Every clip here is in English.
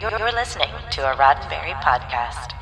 You're listening to a Roddenberry podcast.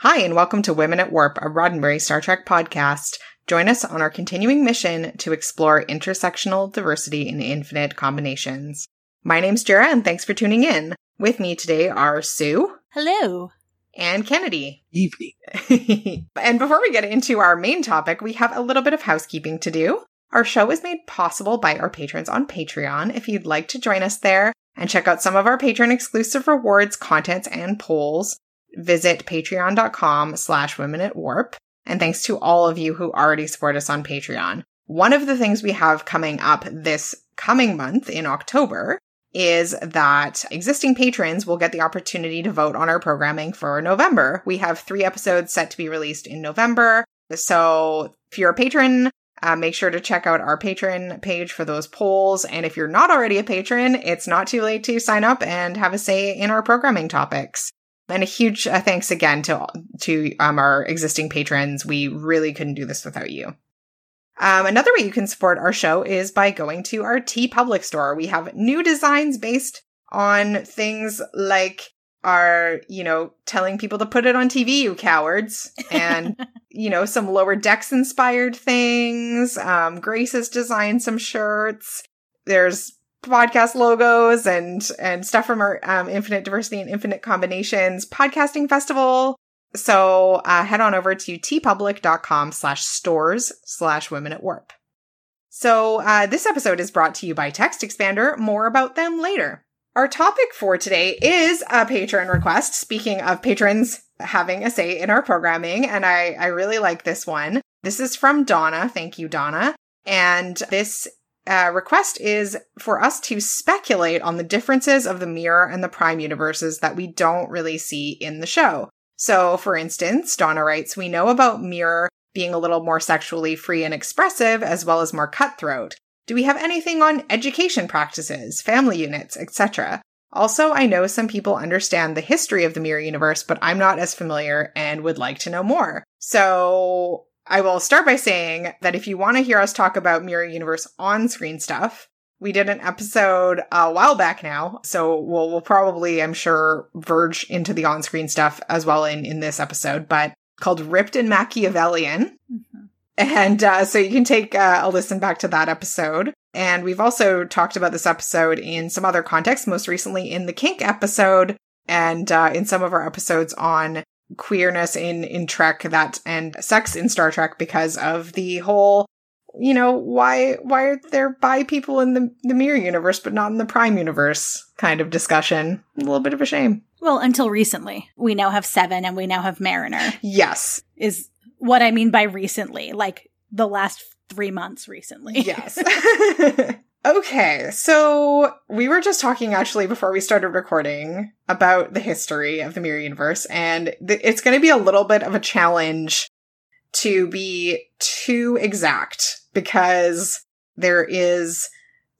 Hi, and welcome to Women at Warp, a Roddenberry Star Trek podcast. Join us on our continuing mission to explore intersectional diversity in infinite combinations. My name's Jarrah, and thanks for tuning in. With me today are Sue. Hello. And Kennedy. Evening. and before we get into our main topic, we have a little bit of housekeeping to do. Our show is made possible by our patrons on Patreon. If you'd like to join us there and check out some of our patron exclusive rewards, contents, and polls, visit patreon.com slash women at warp. And thanks to all of you who already support us on Patreon. One of the things we have coming up this coming month in October is that existing patrons will get the opportunity to vote on our programming for November. We have three episodes set to be released in November. So if you're a patron, uh, make sure to check out our patron page for those polls. And if you're not already a patron, it's not too late to sign up and have a say in our programming topics. And a huge uh, thanks again to to um, our existing patrons. We really couldn't do this without you. Um, another way you can support our show is by going to our TeePublic store. We have new designs based on things like our, you know, telling people to put it on TV, you cowards, and you know, some lower decks inspired things. Um, Grace has designed some shirts. There's podcast logos and and stuff from our um, Infinite Diversity and Infinite Combinations podcasting festival. So uh, head on over to teepublic.com slash stores slash women at warp. So uh, this episode is brought to you by TextExpander. More about them later. Our topic for today is a patron request. Speaking of patrons having a say in our programming, and I, I really like this one. This is from Donna. Thank you, Donna. And this uh, request is for us to speculate on the differences of the mirror and the prime universes that we don't really see in the show. So, for instance, Donna writes, We know about Mirror being a little more sexually free and expressive, as well as more cutthroat. Do we have anything on education practices, family units, etc.? Also, I know some people understand the history of the Mirror universe, but I'm not as familiar and would like to know more. So, I will start by saying that if you want to hear us talk about Mirror Universe on screen stuff, we did an episode a while back now, so we'll, we'll probably, I'm sure, verge into the on-screen stuff as well in, in this episode, but called Ripped and Machiavellian. Mm-hmm. And uh, so you can take uh, a listen back to that episode. And we've also talked about this episode in some other contexts, most recently in the kink episode and uh, in some of our episodes on queerness in in Trek that and sex in Star Trek because of the whole you know, why why are there bi people in the, the mirror universe but not in the prime universe kind of discussion? A little bit of a shame. Well, until recently. We now have seven and we now have Mariner. Yes. Is what I mean by recently, like the last three months recently. Yes. okay, so we were just talking actually before we started recording about the history of the mirror universe, and th- it's going to be a little bit of a challenge to be too exact because there is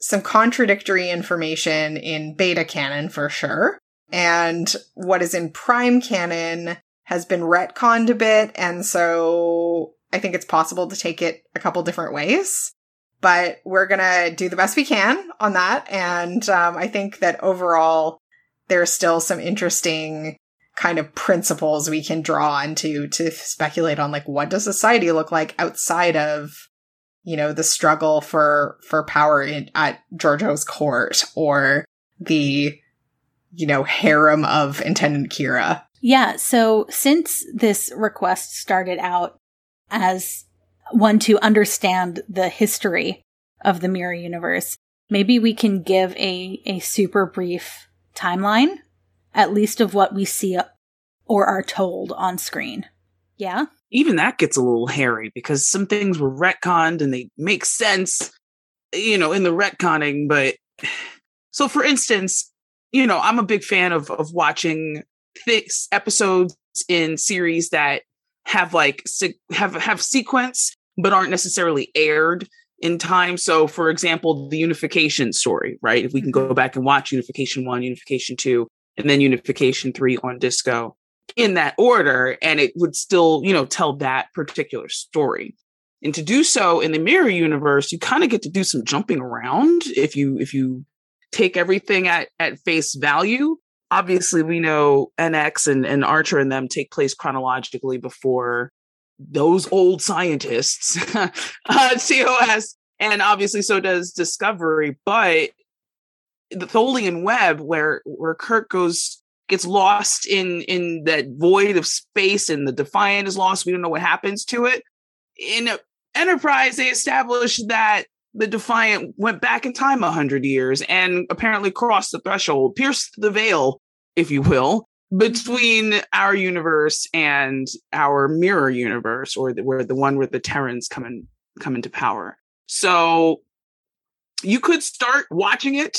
some contradictory information in beta canon for sure. And what is in prime canon has been retconned a bit. And so I think it's possible to take it a couple different ways. But we're going to do the best we can on that. And um, I think that overall, there's still some interesting kind of principles we can draw on to to speculate on like what does society look like outside of you know the struggle for for power in, at Georgiou's court or the you know harem of intendant Kira. Yeah, so since this request started out as one to understand the history of the mirror universe, maybe we can give a a super brief timeline at least of what we see or are told on screen. Yeah. Even that gets a little hairy because some things were retconned and they make sense, you know, in the retconning. But so, for instance, you know, I'm a big fan of of watching fix episodes in series that have like have have sequence but aren't necessarily aired in time. So, for example, the unification story, right? If we can go Mhm. back and watch Unification 1, Unification 2, and then Unification 3 on disco in that order, and it would still, you know, tell that particular story. And to do so in the mirror universe, you kind of get to do some jumping around if you if you take everything at, at face value. Obviously, we know NX and, and Archer and them take place chronologically before those old scientists, uh, TOS, and obviously so does Discovery. But the Tholian web, where where Kirk goes gets lost in in that void of space, and the Defiant is lost. We don't know what happens to it. In Enterprise, they established that the Defiant went back in time a hundred years and apparently crossed the threshold, pierced the veil, if you will, between our universe and our mirror universe, or the, where the one where the Terrans come in come into power. So you could start watching it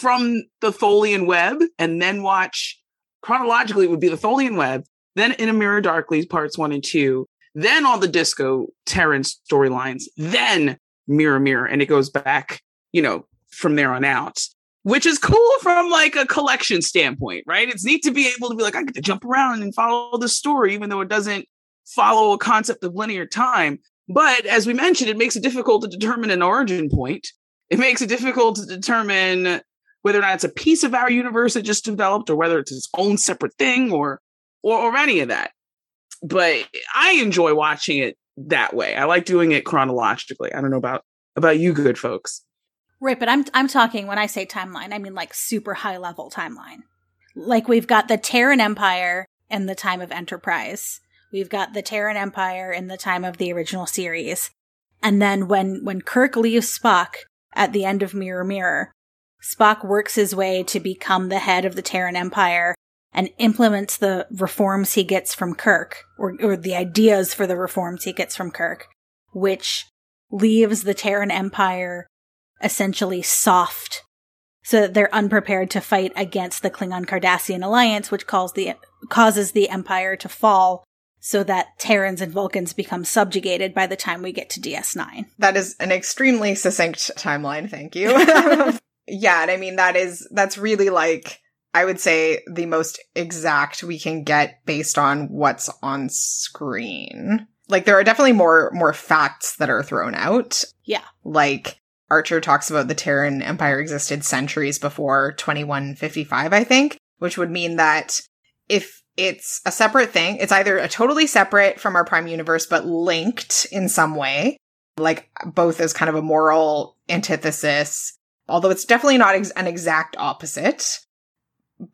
from the Tholian web and then watch chronologically it would be the Tholian web, then in a mirror darkly parts one and two, then all the disco Terran storylines, then mirror mirror, and it goes back, you know, from there on out. Which is cool from like a collection standpoint, right? It's neat to be able to be like, I get to jump around and follow the story, even though it doesn't follow a concept of linear time. But as we mentioned, it makes it difficult to determine an origin point. It makes it difficult to determine whether or not it's a piece of our universe that just developed or whether it's its own separate thing or or, or any of that. But I enjoy watching it that way. I like doing it chronologically. I don't know about about you good folks. Right, but I'm I'm talking when I say timeline, I mean like super high level timeline. Like we've got the Terran Empire in the time of Enterprise. We've got the Terran Empire in the time of the original series. And then when when Kirk leaves Spock at the end of Mirror Mirror, Spock works his way to become the head of the Terran Empire and implements the reforms he gets from Kirk, or, or the ideas for the reforms he gets from Kirk, which leaves the Terran Empire essentially soft so that they're unprepared to fight against the Klingon Cardassian alliance, which calls the, causes the Empire to fall so that Terrans and Vulcans become subjugated by the time we get to DS9. That is an extremely succinct timeline. Thank you. yeah, and I mean that is that's really like I would say the most exact we can get based on what's on screen. Like there are definitely more more facts that are thrown out. Yeah. Like Archer talks about the Terran Empire existed centuries before 2155, I think, which would mean that if it's a separate thing, it's either a totally separate from our prime universe but linked in some way, like both as kind of a moral antithesis, although it's definitely not ex- an exact opposite,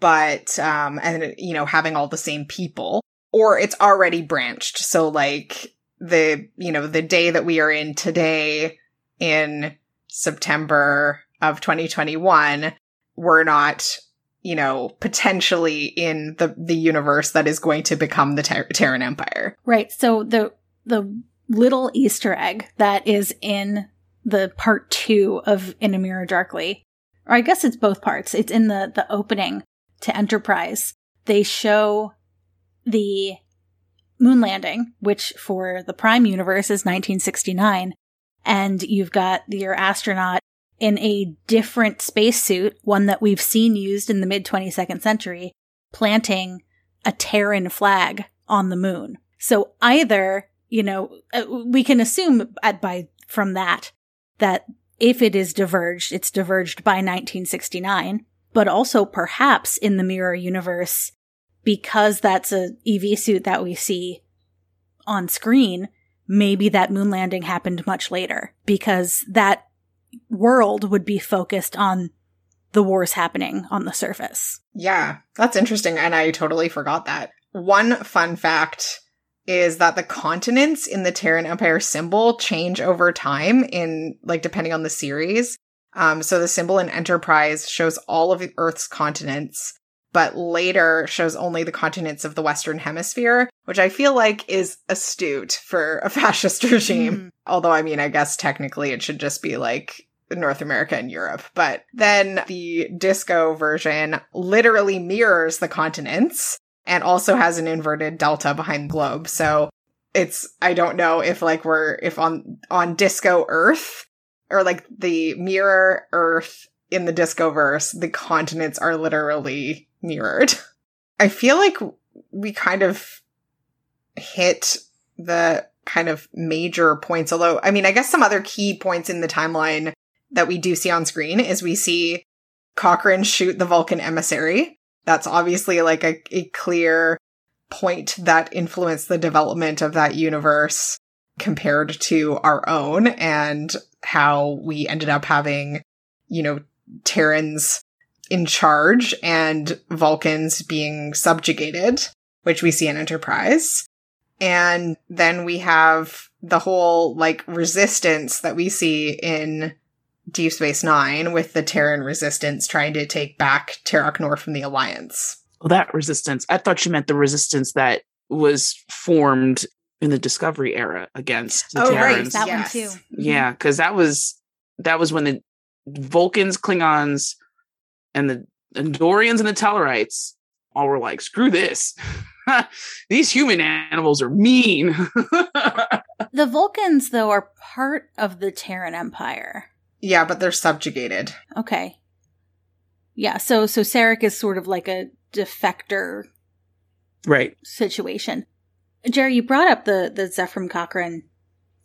but um and you know having all the same people or it's already branched. So like the you know the day that we are in today in September of 2021, we're not you know, potentially in the the universe that is going to become the Ter- Terran Empire. Right. So the the little Easter egg that is in the part two of In a Mirror Darkly, or I guess it's both parts. It's in the the opening to Enterprise. They show the moon landing, which for the Prime universe is 1969, and you've got your astronaut in a different spacesuit, one that we've seen used in the mid 22nd century, planting a Terran flag on the moon. So either, you know, uh, we can assume by from that that if it is diverged, it's diverged by 1969, but also perhaps in the mirror universe because that's a EV suit that we see on screen, maybe that moon landing happened much later because that world would be focused on the wars happening on the surface. Yeah, that's interesting. And I totally forgot that. One fun fact is that the continents in the Terran Empire symbol change over time in like depending on the series. Um, so the symbol in Enterprise shows all of Earth's continents, but later shows only the continents of the Western Hemisphere, which I feel like is astute for a fascist regime. Mm. Although, I mean, I guess technically it should just be like North America and Europe. But then the disco version literally mirrors the continents and also has an inverted delta behind the globe. So it's I don't know if like we're if on on Disco Earth or like the mirror Earth in the Disco verse, the continents are literally mirrored. I feel like we kind of hit the kind of major points, although I mean I guess some other key points in the timeline that we do see on screen is we see Cochrane shoot the Vulcan emissary. That's obviously like a, a clear point that influenced the development of that universe compared to our own and how we ended up having, you know, Terrans in charge and Vulcans being subjugated, which we see in Enterprise. And then we have the whole like resistance that we see in Deep Space Nine with the Terran resistance trying to take back Terok Nor from the Alliance. Well, that resistance. I thought you meant the resistance that was formed in the Discovery era against the Oh, Terrans. right. That Yes. one too. Mm-hmm. Yeah, because that was that was when the Vulcans, Klingons, and the Andorians and the Tellarites all were like, "Screw this! These human animals are mean." The Vulcans, though, are part of the Terran Empire. Yeah, but they're subjugated. Okay. Yeah, so so Sarek is sort of like a defector right. situation. Jarrah, you brought up the the Zefram Cochrane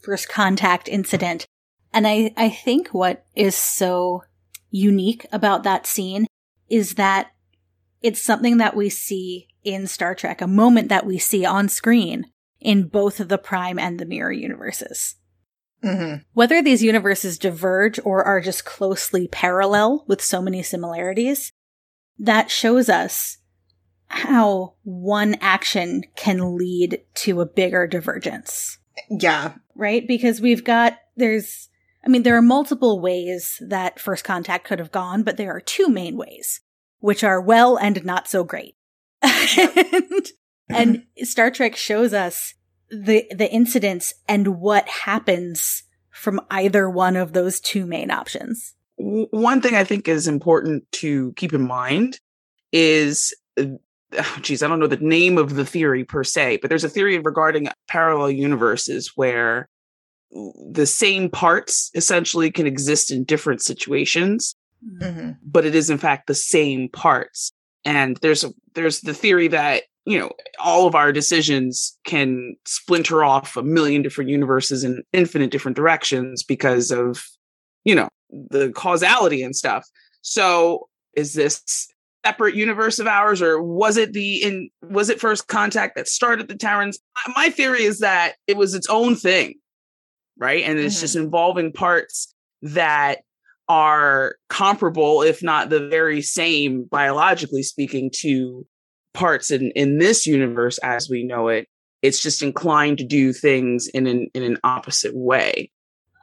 first contact incident, and I I think what is so unique about that scene is that it's something that we see in Star Trek, a moment that we see on screen in both the Prime and the Mirror universes. Hmm Whether these universes diverge or are just closely parallel with so many similarities, that shows us how one action can lead to a bigger divergence, Yeah. right? Because we've got, there's, I mean, there are multiple ways that first contact could have gone, but there are two main ways, which are well and not so great. and, and Star Trek shows us the the incidents and what happens from either one of those two main options. One thing I think is important to keep in mind is, uh, oh, geez, I don't know the name of the theory per se, but there's a theory regarding parallel universes where the same parts essentially can exist in different situations hmm but it is in fact the same parts. And there's a there's the theory that you know all of our decisions can splinter off a million different universes in infinite different directions because of you know the causality and stuff so is this separate universe of ours or was it the in was it first contact that started the Terrans? my theory is that it was its own thing right and it's Mhm. just involving parts that are comparable, if not the very same, biologically speaking, to parts in, in this universe as we know it. It's just inclined to do things in an in an opposite way.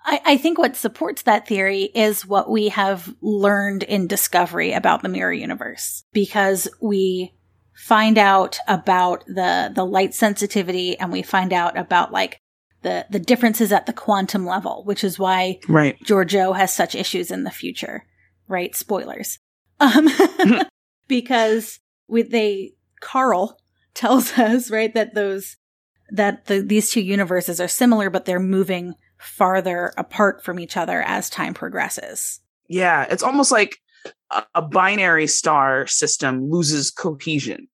I, I think what supports that theory is what we have learned in Discovery about the mirror universe, because we find out about the the light sensitivity and we find out about like the the differences at the quantum level, which is why Right. Georgiou has such issues in the future, right? Spoilers. Um, because with they, Carl tells us, right, that those, that the, these two universes are similar, but they're moving farther apart from each other as time progresses. Yeah. It's almost like a, a binary star system loses cohesion.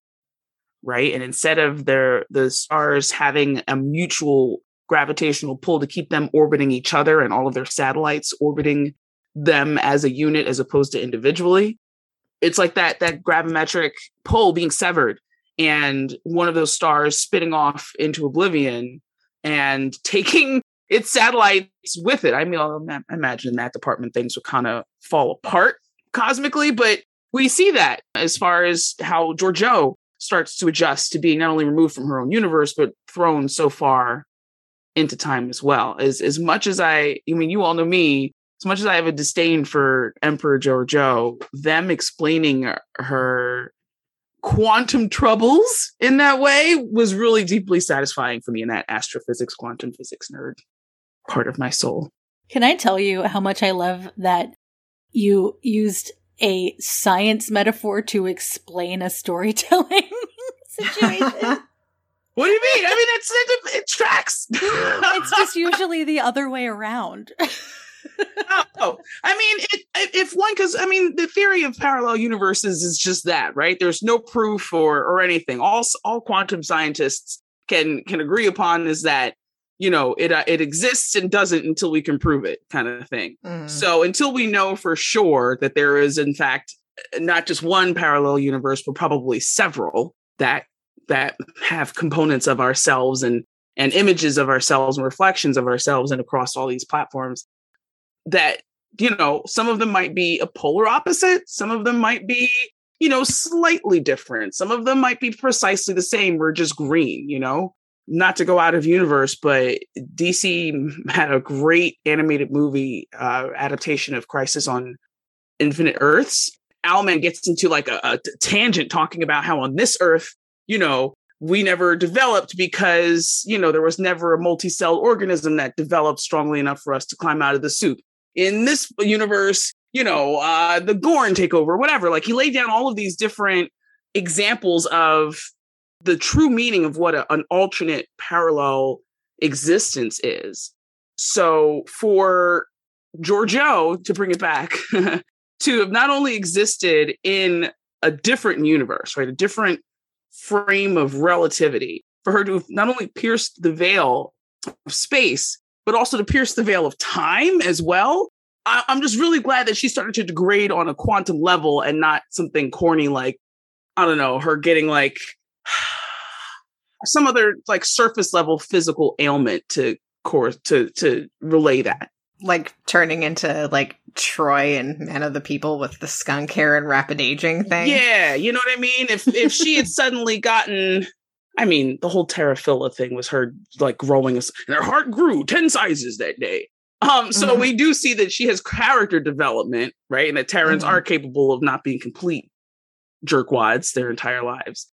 Right. And instead of their the stars having a mutual gravitational pull to keep them orbiting each other and all of their satellites orbiting them as a unit as opposed to individually it's like that that gravimetric pull being severed and one of those stars spitting off into oblivion and taking its satellites with it i mean i'll ima- imagine in that department things would kind of fall apart cosmically but we see that as far as how georgiou starts to adjust to being not only removed from her own universe but thrown so far into time as well. As as much as I, I mean, you all know me. As much as I have a disdain for Emperor Georgiou, them explaining her quantum troubles in that way was really deeply satisfying for me in that astrophysics, quantum physics nerd part of my soul. Can I tell you how much I love that you used a science metaphor to explain a storytelling situation? What do you mean? I mean, it's it, it tracks. it's just usually the other way around. oh, I mean, it, if one, because I mean, the theory of parallel universes is just that, right? There's no proof or or anything. All all quantum scientists can can agree upon is that you know it uh, it exists and doesn't until we can prove it, kind of thing. Mm. So until we know for sure that there is, in fact, not just one parallel universe, but probably several that that have components of ourselves and and images of ourselves and reflections of ourselves and across all these platforms that you know some of them might be a polar opposite some of them might be you know slightly different some of them might be precisely the same we're just green you know? Not to go out of universe but dc had a great animated movie uh, adaptation of crisis on infinite earths. Owlman gets into like a, a tangent talking about how on this earth you know we never developed because you know there was never a multi-celled organism that developed strongly enough for us to climb out of the soup in this universe, you know, uh, the Gorn take over, whatever. Like he laid down all of these different examples of the true meaning of what a, an alternate parallel existence is. So for Georgiou to bring it back to have not only existed in a different universe, right, a different frame of relativity, for her to have not only pierced the veil of space, but also to pierce the veil of time as well. I, am just really glad that she started to degrade on a quantum level and not something corny like, I don't know, her getting like some other like surface level physical ailment to course to to relay that. Like turning into like Troi and Man of the People with the skunk hair and rapid aging thing. Yeah, you know what I mean? If if she had suddenly gotten I mean, the whole Terra Firma thing was her like growing, and her heart grew 10 sizes that day. Um, so mm-hmm. we do see that she has character development, right? And that Terrans mm-hmm. are capable of not being complete jerkwads their entire lives.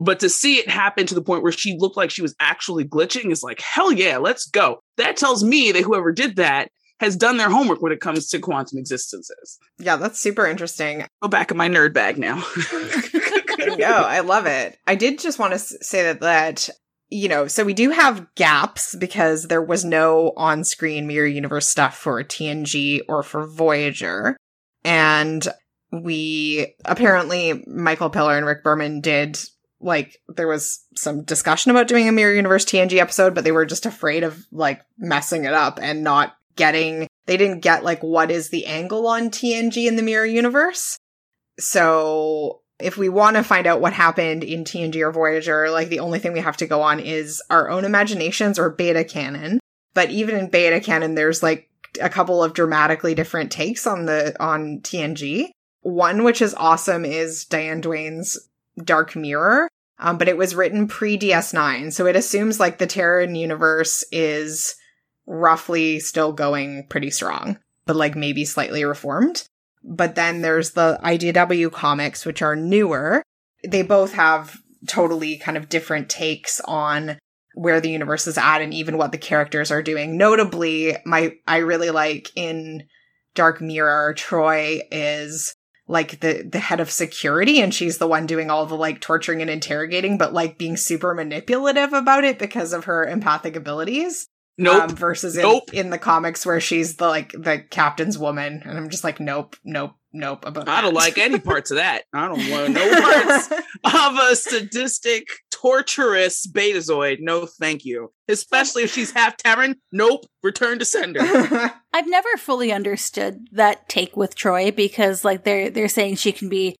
But to see it happen to the point where she looked like she was actually glitching is like, hell yeah, let's go. That tells me that whoever did that has done their homework when it comes to quantum existences. Yeah, that's super interesting. Go back in my nerd bag now. no, I love it. I did just want to say that that you know, so we do have gaps because there was no on-screen mirror universe stuff for TNG or for Voyager. And we apparently Michael Piller and Rick Berman did like there was some discussion about doing a mirror universe TNG episode, but they were just afraid of like messing it up and not getting they didn't get like what is the angle on TNG in the mirror universe. So if we want to find out what happened in TNG or Voyager, like the only thing we have to go on is our own imaginations or beta canon. But even in beta canon, there's like a couple of dramatically different takes on the on TNG. One which is awesome is Diane Duane's Dark Mirror, um, but it was written pre DS9, so it assumes like the Terran universe is roughly still going pretty strong, but like maybe slightly reformed. But then there's the IDW comics, which are newer. They both have totally kind of different takes on where the universe is at and even what the characters are doing. Notably, my I really like in Dark Mirror, Troi is like the the head of security and she's the one doing all the like torturing and interrogating but like being super manipulative about it because of her empathic abilities Nope. Um, versus in, nope. in the comics where she's the like the captain's woman, and I'm just like, nope, nope, nope. About I don't like any parts of that. I don't want no parts of a sadistic, torturous Betazoid. No, thank you. Especially if she's half Terran. Nope. Return to sender. I've never fully understood that take with Troi because like they're they're saying she can be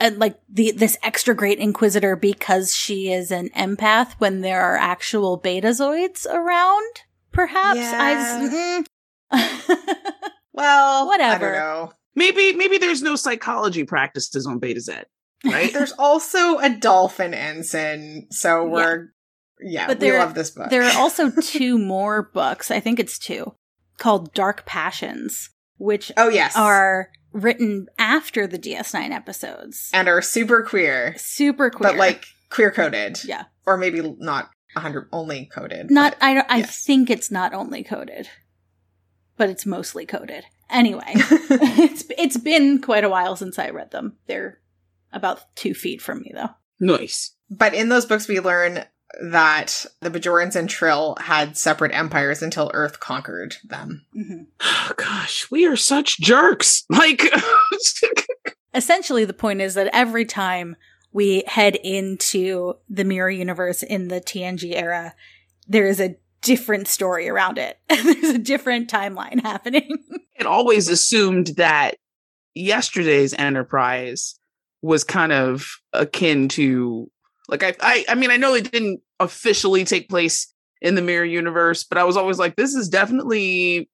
uh, like the this extra great inquisitor because she is an empath when there are actual betazoids around perhaps? Yeah. mm well whatever. maybe maybe there's no psychology practices on Betazed right? There's also a dolphin ensign so we're yeah, yeah but we love this book. there are also two more books. I think it's two called dark passions which oh yes. are written after the DS9 episodes and are super queer, super queer, but like queer coded. Yeah, or maybe not 100 only coded. Not I don't. I think it's not only coded, but it's mostly coded. Anyway, it's it's been quite a while since I read them. They're about two feet from me though. Nice. But in those books, we learn that the Bajorans and Trill had separate empires until Earth conquered them. Mhm. Oh, gosh, we are such jerks. Like, Essentially, the point is that every time we head into the mirror universe in the TNG era, there is a different story around it. There's a different timeline happening. it always assumed that yesterday's Enterprise was kind of akin to, like, I, I, I mean, I know it didn't officially take place in the mirror universe, but I was always like, this is definitely,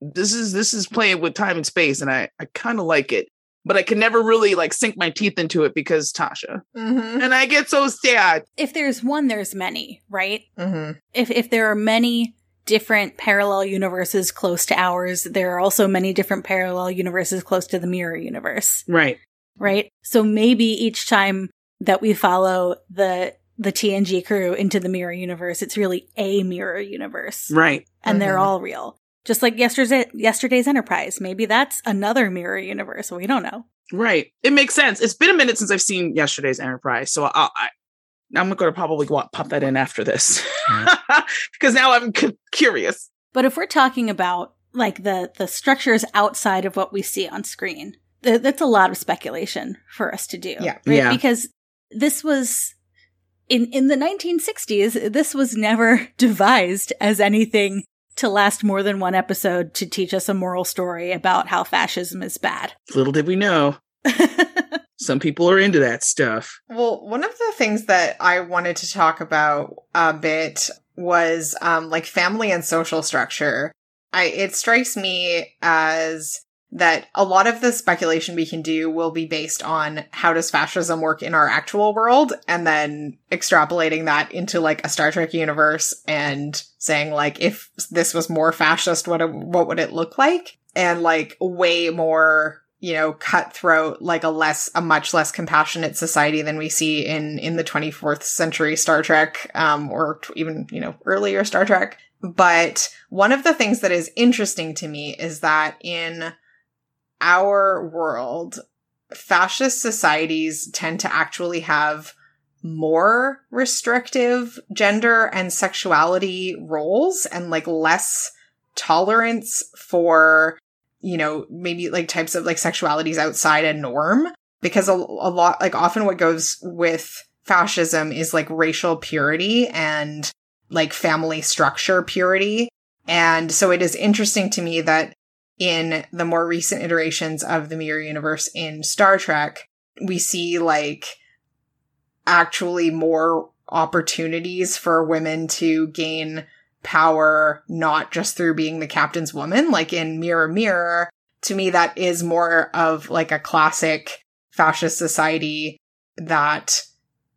this is this is playing with time and space, and I, I kind of like it. But I can never really like sink my teeth into it because Tasha. Mm-hmm. and I get so sad. if there's one, there's many, right? Mm-hmm. If if there are many different parallel universes close to ours, there are also many different parallel universes close to the mirror universe, Right. right? So maybe each time that we follow the the TNG crew into the mirror universe, it's really a mirror universe. Right. and they're Mhm. all real. Just like yesterday's yesterday's Enterprise. Maybe that's another mirror universe. We don't know. Right. It makes sense. It's been a minute since I've seen yesterday's Enterprise, so I, I I'm going to probably go out, pop that in after this because now I'm cu- curious. But if we're talking about like the the structures outside of what we see on screen, th- that's a lot of speculation for us to do. Yeah. right? Yeah. Because this was in in the 1960s. This was never devised as anything to last more than one episode to teach us a moral story about how fascism is bad. Little did we know, some people are into that stuff. Well, one of the things that I wanted to talk about a bit was um, like family and social structure. I it strikes me as that a lot of the speculation we can do will be based on how does fascism work in our actual world and then extrapolating that into like a Star Trek universe and saying like if this was more fascist what what would it look like? And like way more you know cutthroat like a less a much less compassionate society than we see in in the 24th century Star Trek um or t- even you know earlier Star Trek. But one of the things that is interesting to me is that in our world, fascist societies tend to actually have more restrictive gender and sexuality roles and like less tolerance for, you know, maybe like types of like sexualities outside a norm. Because a, a lot, like often what goes with fascism is like racial purity and like family structure purity. And so it is interesting to me that in the more recent iterations of the mirror universe in Star Trek, we see like actually more opportunities for women to gain power, not just through being the captain's woman. Like in Mirror Mirror, to me, that is more of like a classic fascist society that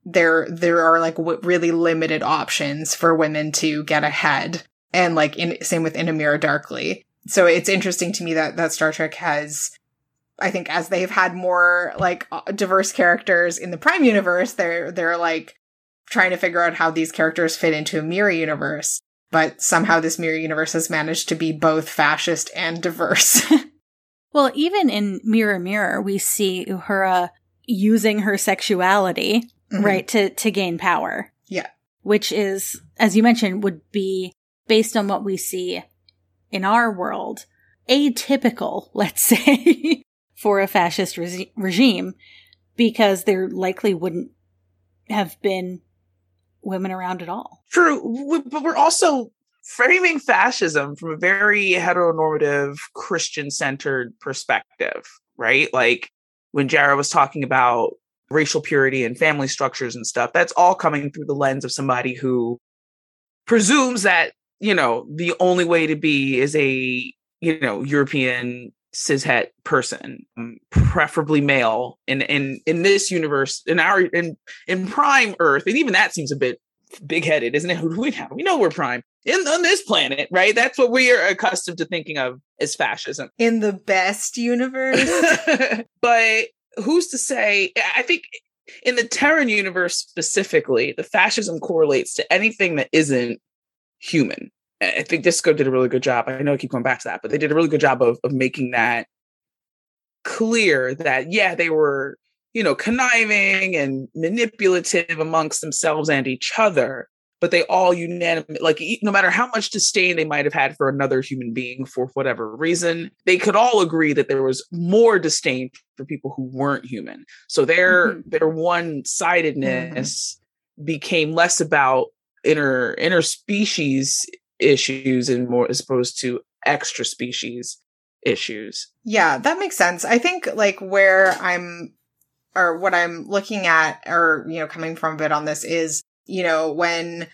there, there are like w- really limited options for women to get ahead. And like in, same with In a Mirror Darkly so it's interesting to me that that Star Trek has I think as they've had more like uh, diverse characters in the Prime universe they're they're like trying to figure out how these characters fit into a mirror universe but somehow this mirror universe has managed to be both fascist and diverse Well, even in Mirror Mirror, we see Uhura using her sexuality, Mhm. right, to, to gain power. Yeah. Which is, as you mentioned, would be based on what we see in our world, atypical, let's say, for a fascist regi- regime, because there likely wouldn't have been women around at all. True, but we're also framing fascism from a very heteronormative Christian centered perspective, right? Like when Jarrah was talking about racial purity and family structures and stuff, that's all coming through the lens of somebody who presumes that, you know, the only way to be is a, you know, European cishet person, um, preferably male. And in in this universe, in our in in prime Earth, and even that seems a bit big headed, isn't it? Who do we have? We know we're prime in on this planet, right? That's what we are accustomed to thinking of as fascism. in the best universe but who's to say? I think in the Terran universe specifically, the fascism correlates to anything that isn't human. I think Disco did a really good job. I know I keep going back to that, but they did a really good job of, of making that clear that, yeah, they were you know, conniving and manipulative amongst themselves and each other, but they all unanimous, like no matter how much disdain they might have had for another human being for whatever reason, they could all agree that there was more disdain for people who weren't human. So their mm-hmm. their one sidedness mm-hmm. became less about inter interspecies issues and more as opposed to extra species issues. Yeah, that makes sense. I think like where I'm or what I'm looking at or you know coming from a bit on this is, you know, when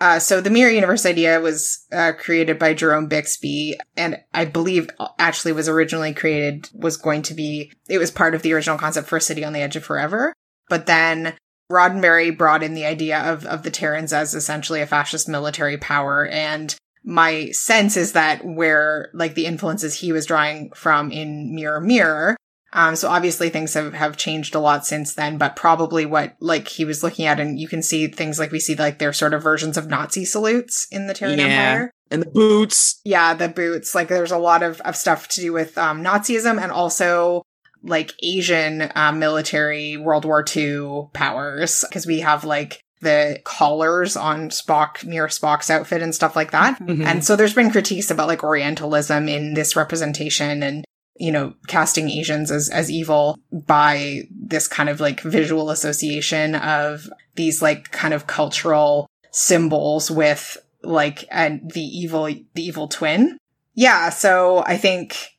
uh, so the mirror universe idea was uh, created by Jerome Bixby, and I believe actually was originally created was going to be it was part of the original concept for city on the edge of forever. But then Roddenberry brought in the idea of, of the Terrans as essentially a fascist military power. And my sense is that where, like, the influences he was drawing from in Mirror Mirror, um, so obviously things have, have changed a lot since then, but probably what, like, he was looking at, and you can see things like we see, like, their sort of versions of Nazi salutes in the Terran yeah. Empire. And the boots. Yeah, the boots. Like, there's a lot of, of stuff to do with, um, Nazism and also like Asian uh, military World War II powers because we have like the collars on Spock near Spock's outfit and stuff like that. Mm-hmm. And so there's been critiques about like Orientalism in this representation and you know casting Asians as as evil by this kind of like visual association of these like kind of cultural symbols with like and the evil the evil twin. Yeah, so I think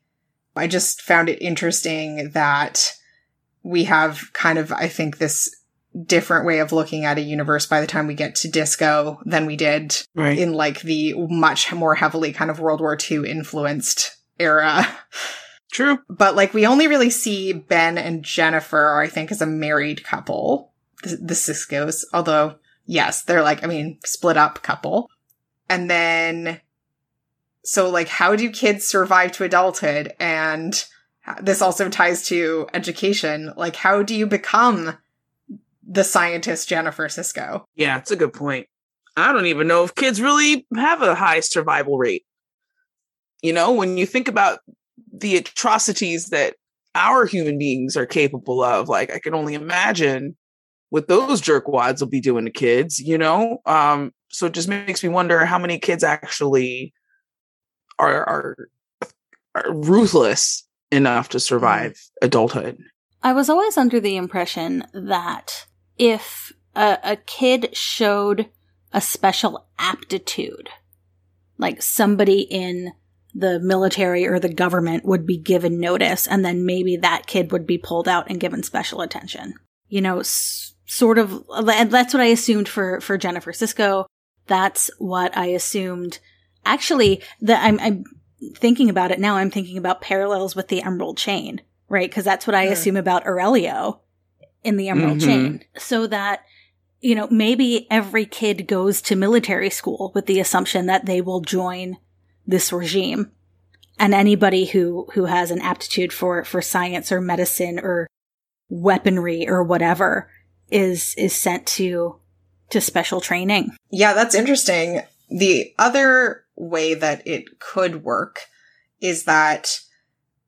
I just found it interesting that we have kind of, I think, this different way of looking at a universe by the time we get to disco than we did right. in like the much more heavily kind of World War II influenced era. True. But like we only really see Ben and Jennifer, I think, as a married couple, the, the Siskos, although yes, they're like, I mean, split up couple. And then so like how do kids survive to adulthood? And this also ties to education. Like how do you become the scientist jennifer sisko yeah it's a good point. I don't even know if kids really have a high survival rate. You know when you think about the atrocities that our human beings are capable of like i can only imagine what those jerkwads will be doing to kids you know? Um so it just makes me wonder how many kids actually are are, are ruthless enough to mm-hmm. survive adulthood. I was always under the impression that if a, a kid showed a special aptitude, like somebody in the military or the government would be given notice, and then maybe that kid would be pulled out and given special attention. You know, s- sort of. That's what I assumed for for Jennifer Sisko. That's what I assumed actually, the, I'm, I'm thinking about it now. I'm thinking about parallels with the Emerald Chain, right? Because that's what I yeah. assume about Aurelio in the Emerald mm-hmm. Chain. So that, you know, maybe every kid goes to military school with the assumption that they will join this regime. And anybody who, who has an aptitude for, for science or medicine or weaponry or whatever is, is sent to, to special training. Yeah, that's interesting. The other way that it could work is that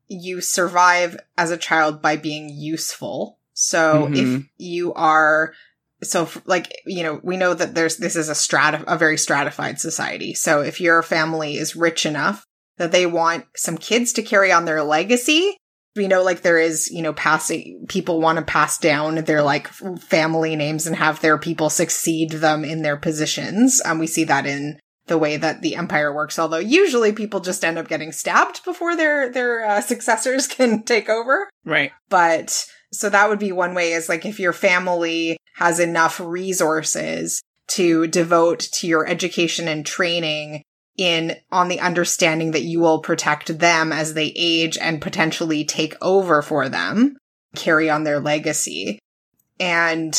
you survive as a child by being useful. So mm-hmm. if you are so like you know we know that there's this is a strat a very stratified society so if your family is rich enough that they want some kids to carry on their legacy we know like there is you know passing people want to pass down their like family names and have their people succeed them in their positions and um, we see that in the way that the empire works although usually people just end up getting stabbed before their their uh, successors can take over. Right. But so that would be one way is like if your family has enough resources to devote to your education and training in on the understanding that you will protect them as they age and potentially take over for them carry on their legacy. And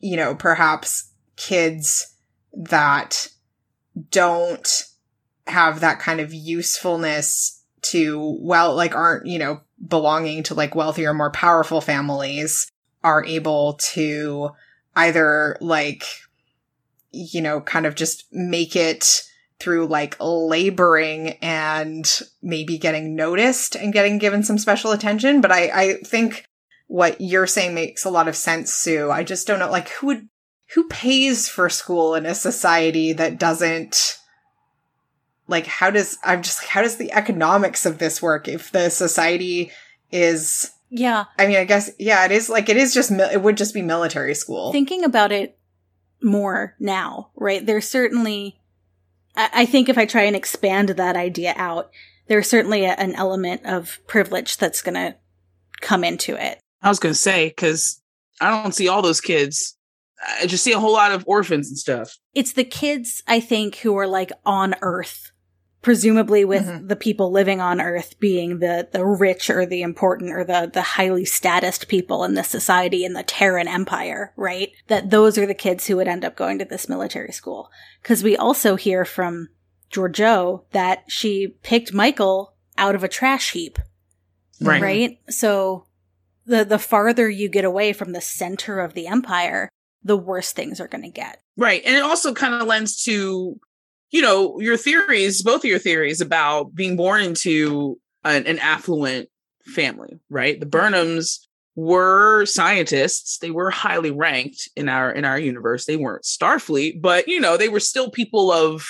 you know perhaps kids that don't have that kind of usefulness to, well, like aren't, you know, belonging to like wealthier, more powerful families are able to either like, you know, kind of just make it through like laboring and maybe getting noticed and getting given some special attention. But I, I think what you're saying makes a lot of sense, Sue. I just don't know, like, who would, who pays for school in a society that doesn't, like, how does, I'm just, how does the economics of this work if the society is, Yeah. I mean, I guess, yeah, it is like, it is just, it would just be military school. Thinking about it more now, right? There's certainly, I, I think if I try and expand that idea out, there's certainly a, an element of privilege that's going to come into it. I was gonna say because I don't see all those kids. I just see a whole lot of orphans and stuff. It's the kids, I think, who are like on Earth, presumably with Mhm. the people living on Earth being the the rich or the important or the the highly statused people in this society in the Terran Empire, right? That those are the kids who would end up going to this military school. Because we also hear from Georgiou that she picked Michael out of a trash heap, Right. right? So the the farther you get away from the center of the empire, the worse things are going to get. Right. And it also kind of lends to, you know, your theories, both of your theories about being born into an, an affluent family, right? The Burnhams were scientists. They were highly ranked in our in our universe. They weren't Starfleet, but you know, they were still people of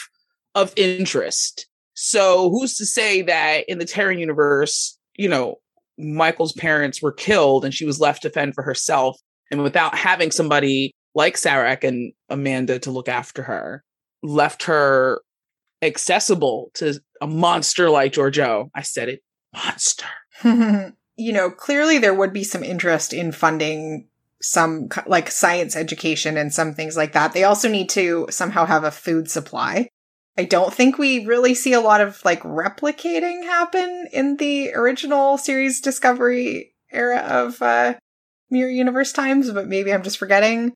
of interest. So who's to say that in the Terran universe, you know, Michael's parents were killed and she was left to fend for herself and without having somebody like Sarek and Amanda to look after her, left her accessible to a monster like Georgiou. I said it, monster. you know, clearly there would be some interest in funding some like science education and some things like that. They also need to somehow have a food supply. I don't think we really see a lot of like replicating happen in the original series Discovery era of uh Mirror Universe times, but maybe I'm just forgetting.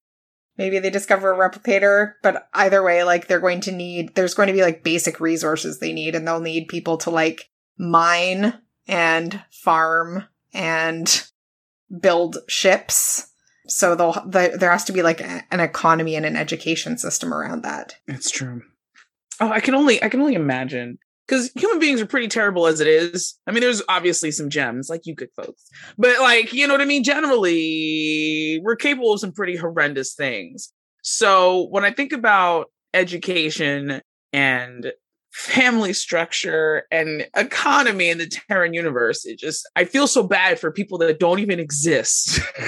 Maybe they discover a replicator, but either way, like they're going to need, there's going to be like basic resources they need, and they'll need people to like mine and farm and build ships. So they'll, the, there has to be like a- an economy and an education system around that. It's true. Oh, I can only I can only imagine because human beings are pretty terrible as it is. I mean, there's obviously some gems like you good folks, but like you know what I mean. Generally, we're capable of some pretty horrendous things. So when I think about education and family structure and economy in the Terran universe, it just I feel so bad for people that don't even exist.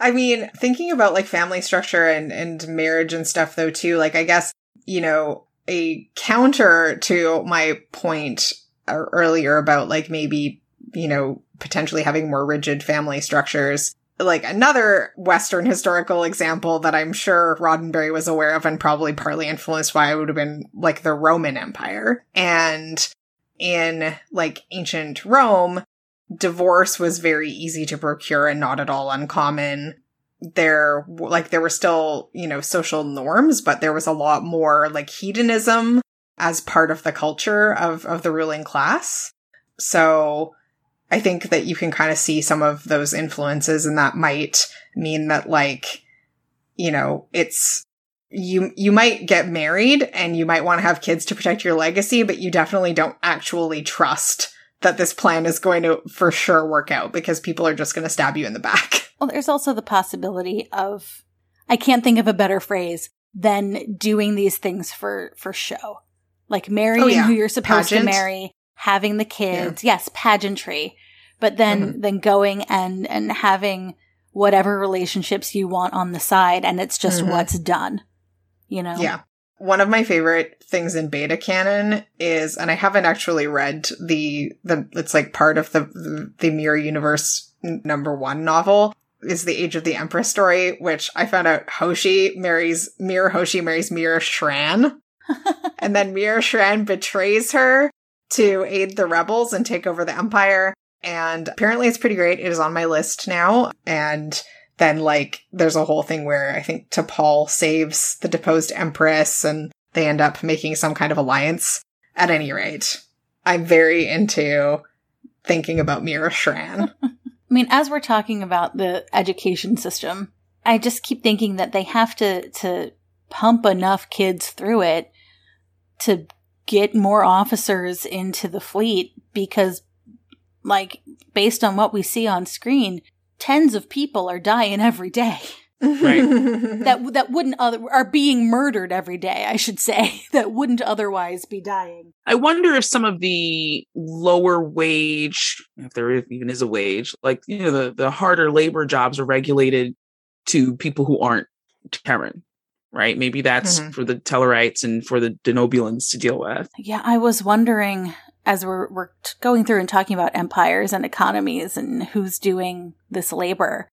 I mean, thinking about like family structure and, and marriage and stuff though too, like I guess, you know, a counter to my point earlier about like maybe, you know, potentially having more rigid family structures. Like another Western historical example that I'm sure Roddenberry was aware of and probably partly influenced by would have been like the Roman Empire. And in like ancient Rome, divorce was very easy to procure and not at all uncommon. There, like, there were still, you know, social norms, but there was a lot more like hedonism as part of the culture of, of the ruling class. So I think that you can kind of see some of those influences and that might mean that like, you know, it's, you, you might get married and you might want to have kids to protect your legacy, but you definitely don't actually trust that this plan is going to for sure work out because people are just going to stab you in the back. Well, there's also the possibility of I can't think of a better phrase than doing these things for for show. Like marrying Oh, yeah. who you're supposed Pageant. to marry, having the kids. Yes, pageantry. But then Mm-hmm. then going and and having whatever relationships you want on the side and it's just Mhm. what's done. You know? Yeah. One of my favorite things in beta canon is, and I haven't actually read the, the, it's like part of the, the, the Mirror Universe number one novel, is the Age of the Empress story, which I found out Hoshi marries, Mirror Hoshi marries Mirror Shran. and then Mirror Shran betrays her to aid the rebels and take over the empire. And apparently it's pretty great. It is on my list now. And then like there's a whole thing where I think T'Pol saves the deposed empress and they end up making some kind of alliance. At any rate, I'm very into thinking about Mirror Shran. I mean, as we're talking about the education system, I just keep thinking that they have to to pump enough kids through it to get more officers into the fleet because like based on what we see on screen, tens of people are dying every day. Right. that that wouldn't other are being murdered every day, I should say, that wouldn't otherwise be dying. I wonder if some of the lower wage, if there even is a wage, like you know, the the harder labor jobs are regulated to people who aren't Terran, right? Maybe that's Mhm. for the Tellarites and for the Denobulans to deal with. Yeah, I was wondering as we're we're going through and talking about empires and economies and who's doing this labor,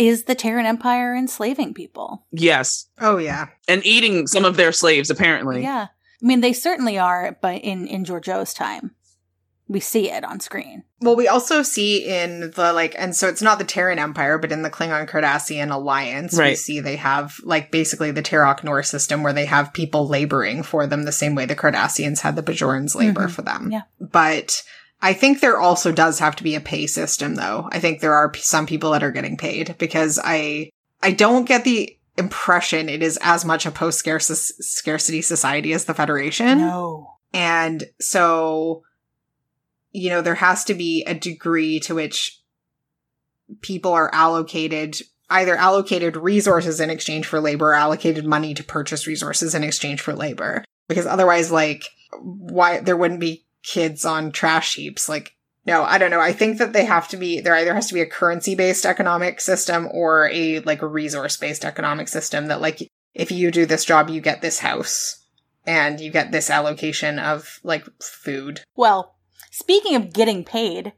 is the Terran Empire enslaving people? Yes, oh yeah. and eating some of their slaves apparently. Yeah, I mean they certainly are, but in in Georgiou's time, we see it on screen. Well, we also see in the like, and so it's not the Terran Empire, but in the Klingon Cardassian alliance, we see they have like basically the Terok Nor system where they have people laboring for them the same way the Cardassians had the Bajorans labor Mhm. for them. Yeah. But I think there also does have to be a pay system though. I think there are p- some people that are getting paid because I, I don't get the impression it is as much a post scarcity society as the Federation. No, And so, you know, there has to be a degree to which people are allocated either allocated resources in exchange for labor or allocated money to purchase resources in exchange for labor. Because otherwise, like, why there wouldn't be kids on trash heaps. Like, no, I don't know. I think that they have to be, there either has to be a currency based economic system or a, like, resource based economic system that, like, if you do this job, you get this house and you get this allocation of, like, food. Well, speaking of getting paid,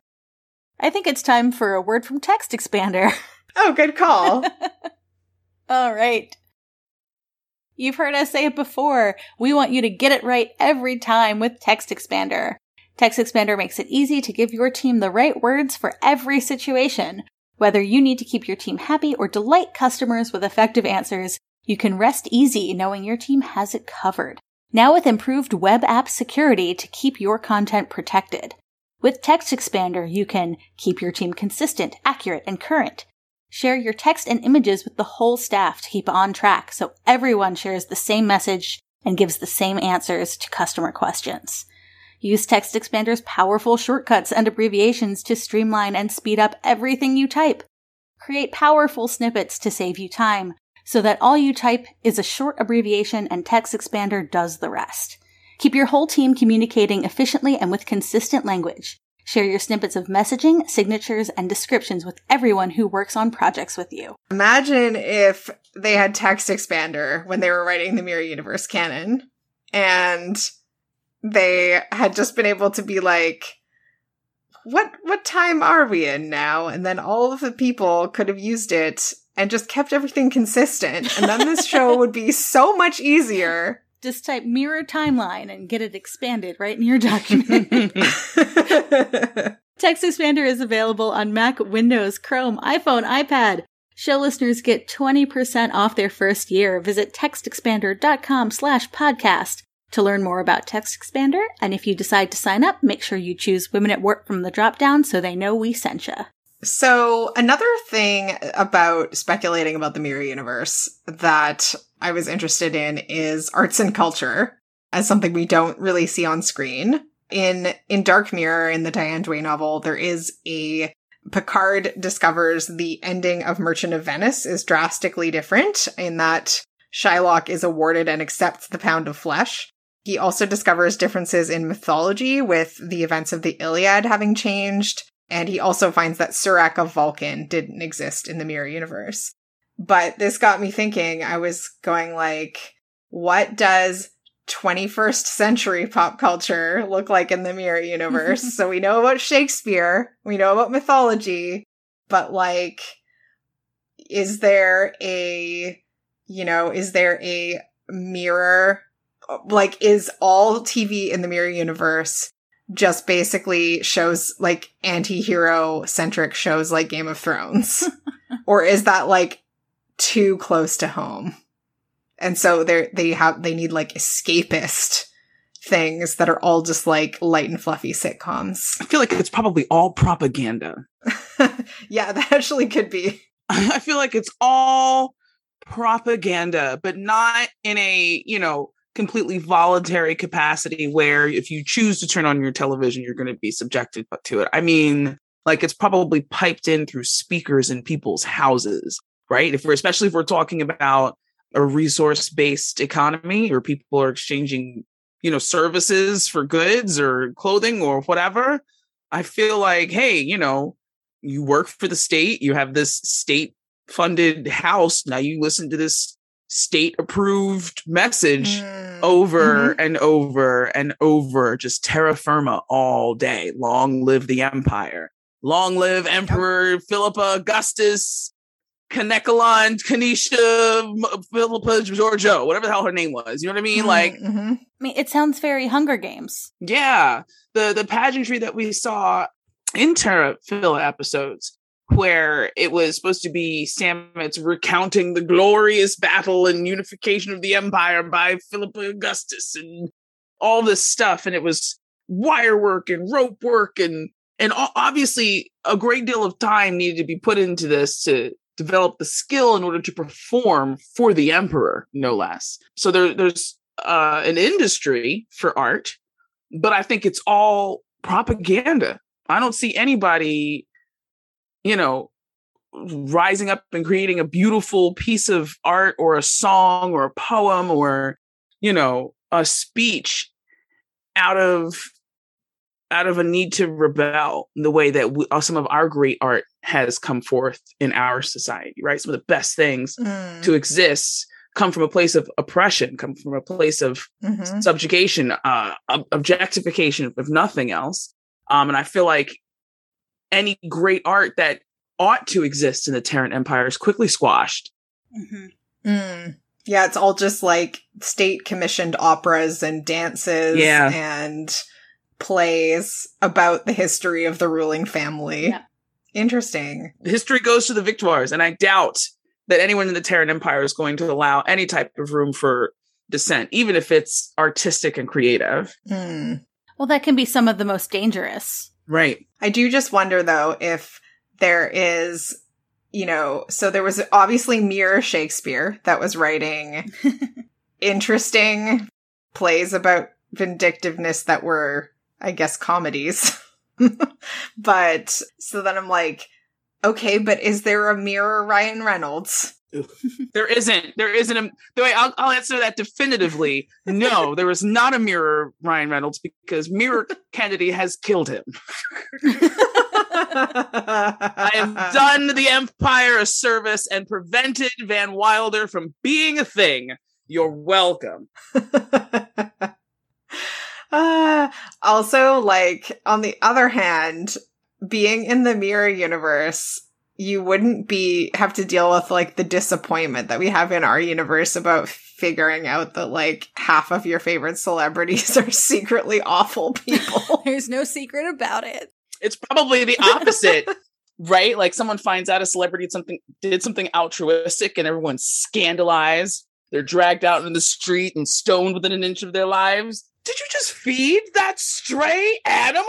I think it's time for a word from TextExpander. Oh, good call. All right. You've heard us say it before. We want you to get it right every time with TextExpander. Text Expander makes it easy to give your team the right words for every situation. Whether you need to keep your team happy or delight customers with effective answers, you can rest easy knowing your team has it covered. Now with improved web app security to keep your content protected. With Text Expander, you can keep your team consistent, accurate, and current. Share your text and images with the whole staff to keep on track so everyone shares the same message and gives the same answers to customer questions. Use TextExpander's powerful shortcuts and abbreviations to streamline and speed up everything you type. Create powerful snippets to save you time so that all you type is a short abbreviation and TextExpander does the rest. Keep your whole team communicating efficiently and with consistent language. Share your snippets of messaging, signatures, and descriptions with everyone who works on projects with you. Imagine if they had TextExpander when they were writing the Mirror Universe canon and they had just been able to be like, what, what time are we in now? And then all of the people could have used it and just kept everything consistent. And then this show would be so much easier. Just type mirror timeline and get it expanded right in your document. TextExpander is available on Mac, Windows, Chrome, iPhone, iPad. Show listeners get 20% off their first year. Visit textexpander.com slash podcast to learn more about TextExpander. And if you decide to sign up, make sure you choose Women at Warp from the dropdown so they know we sent you. So another thing about speculating about the mirror universe that I was interested in is arts and culture as something we don't really see on screen. In in Dark Mirror in the Diane Duane novel, there is a Picard discovers the ending of Merchant of Venice is drastically different in that Shylock is awarded and accepts the pound of flesh. He also discovers differences in mythology with the events of the Iliad having changed and he also finds that Surak of Vulcan didn't exist in the mirror universe. But this got me thinking, I was going like, what does 21st century pop culture look like in the mirror universe? so we know about Shakespeare, we know about mythology, but like, is there a, you know, is there a mirror? Like, is all TV in the mirror universe just basically shows like anti-hero centric shows like Game of Thrones? or is that like too close to home? And so they they have they need like escapist things that are all just like light and fluffy sitcoms. I feel like it's probably all propaganda. yeah, that actually could be. I feel like it's all propaganda, but not in a, you know, completely voluntary capacity where if you choose to turn on your television, you're going to be subjected to it. I mean, like it's probably piped in through speakers in people's houses, right? If we're especially if we're talking about a resource based economy or people are exchanging, you know, services for goods or clothing or whatever, I feel like, hey, you know, you work for the state, you have this state funded house. Now you listen to this state approved message mm. over mm-hmm. and over and over, just terra firma all day. Long live the empire. Long live Emperor yep. Philippa Augustus, Kanekalon, Kanisha, Philippa Georgiou, whatever the hell her name was. You know what I mean? Mm-hmm. Like, mm-hmm. I mean, it sounds very Hunger Games. Yeah. The, the pageantry that we saw in Terra Firma episodes where it was supposed to be Stamets recounting the glorious battle and unification of the empire by Philip Augustus and all this stuff. And it was wire work and rope work and and obviously a great deal of time needed to be put into this to develop the skill in order to perform for the emperor, no less. So there, there's uh, an industry for art, but I think it's all propaganda. I don't see anybody you know, rising up and creating a beautiful piece of art or a song or a poem or, you know, a speech out of out of a need to rebel the way that we, uh, some of our great art has come forth in our society right some of the best things mm. to exist come from a place of oppression come from a place of mm-hmm. subjugation uh objectification if nothing else um and i feel like any great art that ought to exist in the Terran Empire is quickly squashed. Mm-hmm. Mm. Yeah, it's all just like state commissioned operas and dances yeah. and plays about the history of the ruling family. Yeah. Interesting. History goes to the victors, and I doubt that anyone in the Terran Empire is going to allow any type of room for dissent, even if it's artistic and creative. Mm. Well, that can be some of the most dangerous. Right. I do just wonder though if there is you know, so there was obviously Mirror Shakespeare that was writing interesting plays about vindictiveness that were, I guess, comedies. but so then I'm like, okay, but is there a mirror Ryan Reynolds? there isn't. There isn't a. The way I'll, I'll answer that definitively. No, there was not a mirror Ryan Reynolds because Mirror Kennedy has killed him. I have done the Empire a service and prevented Van Wilder from being a thing. You're welcome. uh, also, like, on the other hand, being in the mirror universe, you wouldn't be have to deal with like the disappointment that we have in our universe about figuring out that like half of your favorite celebrities are secretly awful people. There's no secret about it. It's probably the opposite. right? Like someone finds out a celebrity did something did something altruistic and everyone's scandalized. They're dragged out in the street and stoned within an inch of their lives. Did you just feed that stray animal?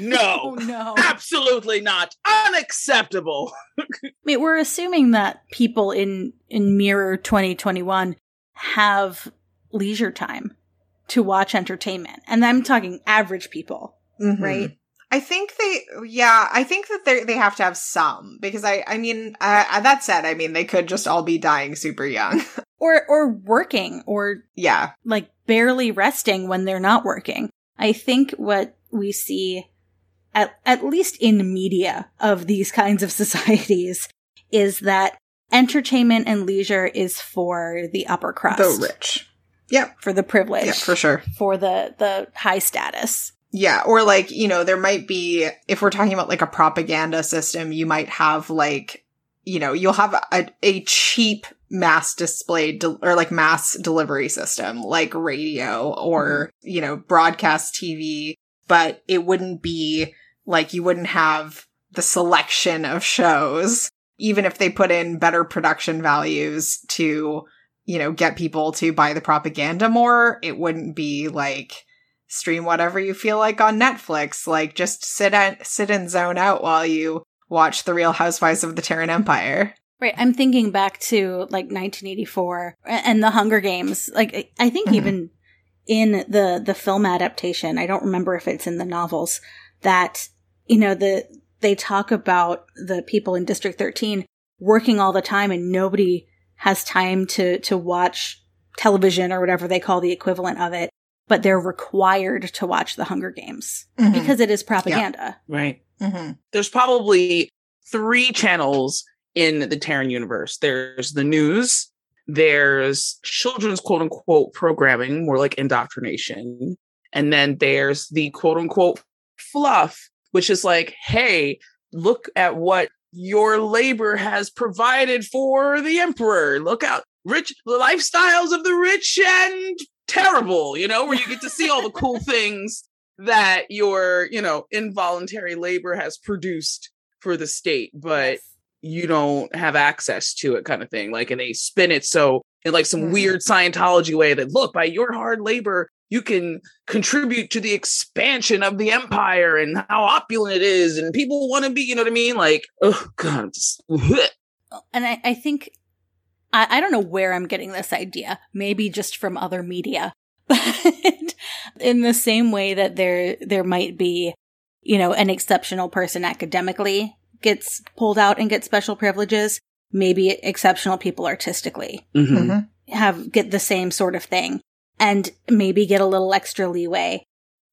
No, oh, no, absolutely not. Unacceptable. I mean, we're assuming that people in in Mirror 2021 have leisure time to watch entertainment, and I'm talking average people, mm-hmm. right? I think they, yeah, I think that they they have to have some because I, I mean, uh, that said, I mean, they could just all be dying super young, or or working, or yeah, like barely resting when they're not working. I think what we see, at at least in media of these kinds of societies, is that entertainment and leisure is for the upper crust, the rich, yeah, for the privilege, yeah, for sure, for the the high status. Yeah, or like, you know, there might be, if we're talking about like a propaganda system, you might have like, you know, you'll have a, a cheap mass display de- or like mass delivery system like radio or, mm-hmm. you know, broadcast TV, but it wouldn't be like you wouldn't have the selection of shows, even if they put in better production values to, you know, get people to buy the propaganda more. It wouldn't be like, stream whatever you feel like on Netflix. Like just sit and sit and zone out while you watch The Real Housewives of the Terran Empire. Right. I'm thinking back to like 1984 and the Hunger Games. Like I think Mhm. even in the the film adaptation, I don't remember if it's in the novels that you know the they talk about the people in District 13 working all the time and nobody has time to to watch television or whatever they call the equivalent of it, but they're required to watch the Hunger Games Mhm. because it is propaganda. Right. Mhm. There's probably three channels in the Terran universe. There's the news, there's children's quote unquote programming, more like indoctrination. And then there's the quote unquote fluff, which is like, hey, look at what your labor has provided for the emperor. Look out, rich the lifestyles of the rich and terrible, you know, where you get to see all the cool things that your, you know, involuntary labor has produced for the state, but you don't have access to it kind of thing. Like, and they spin it so in like some Mhm. weird Scientology way that look, by your hard labor, you can contribute to the expansion of the empire and how opulent it is, and people want to be, you know what I mean? Like, oh god, just and I, I think I, I don't know where I'm getting this idea. Maybe just from other media, but in the same way that there there might be, you know, an exceptional person academically gets pulled out and gets special privileges. Maybe exceptional people artistically Mhm. Mhm. have get the same sort of thing and maybe get a little extra leeway.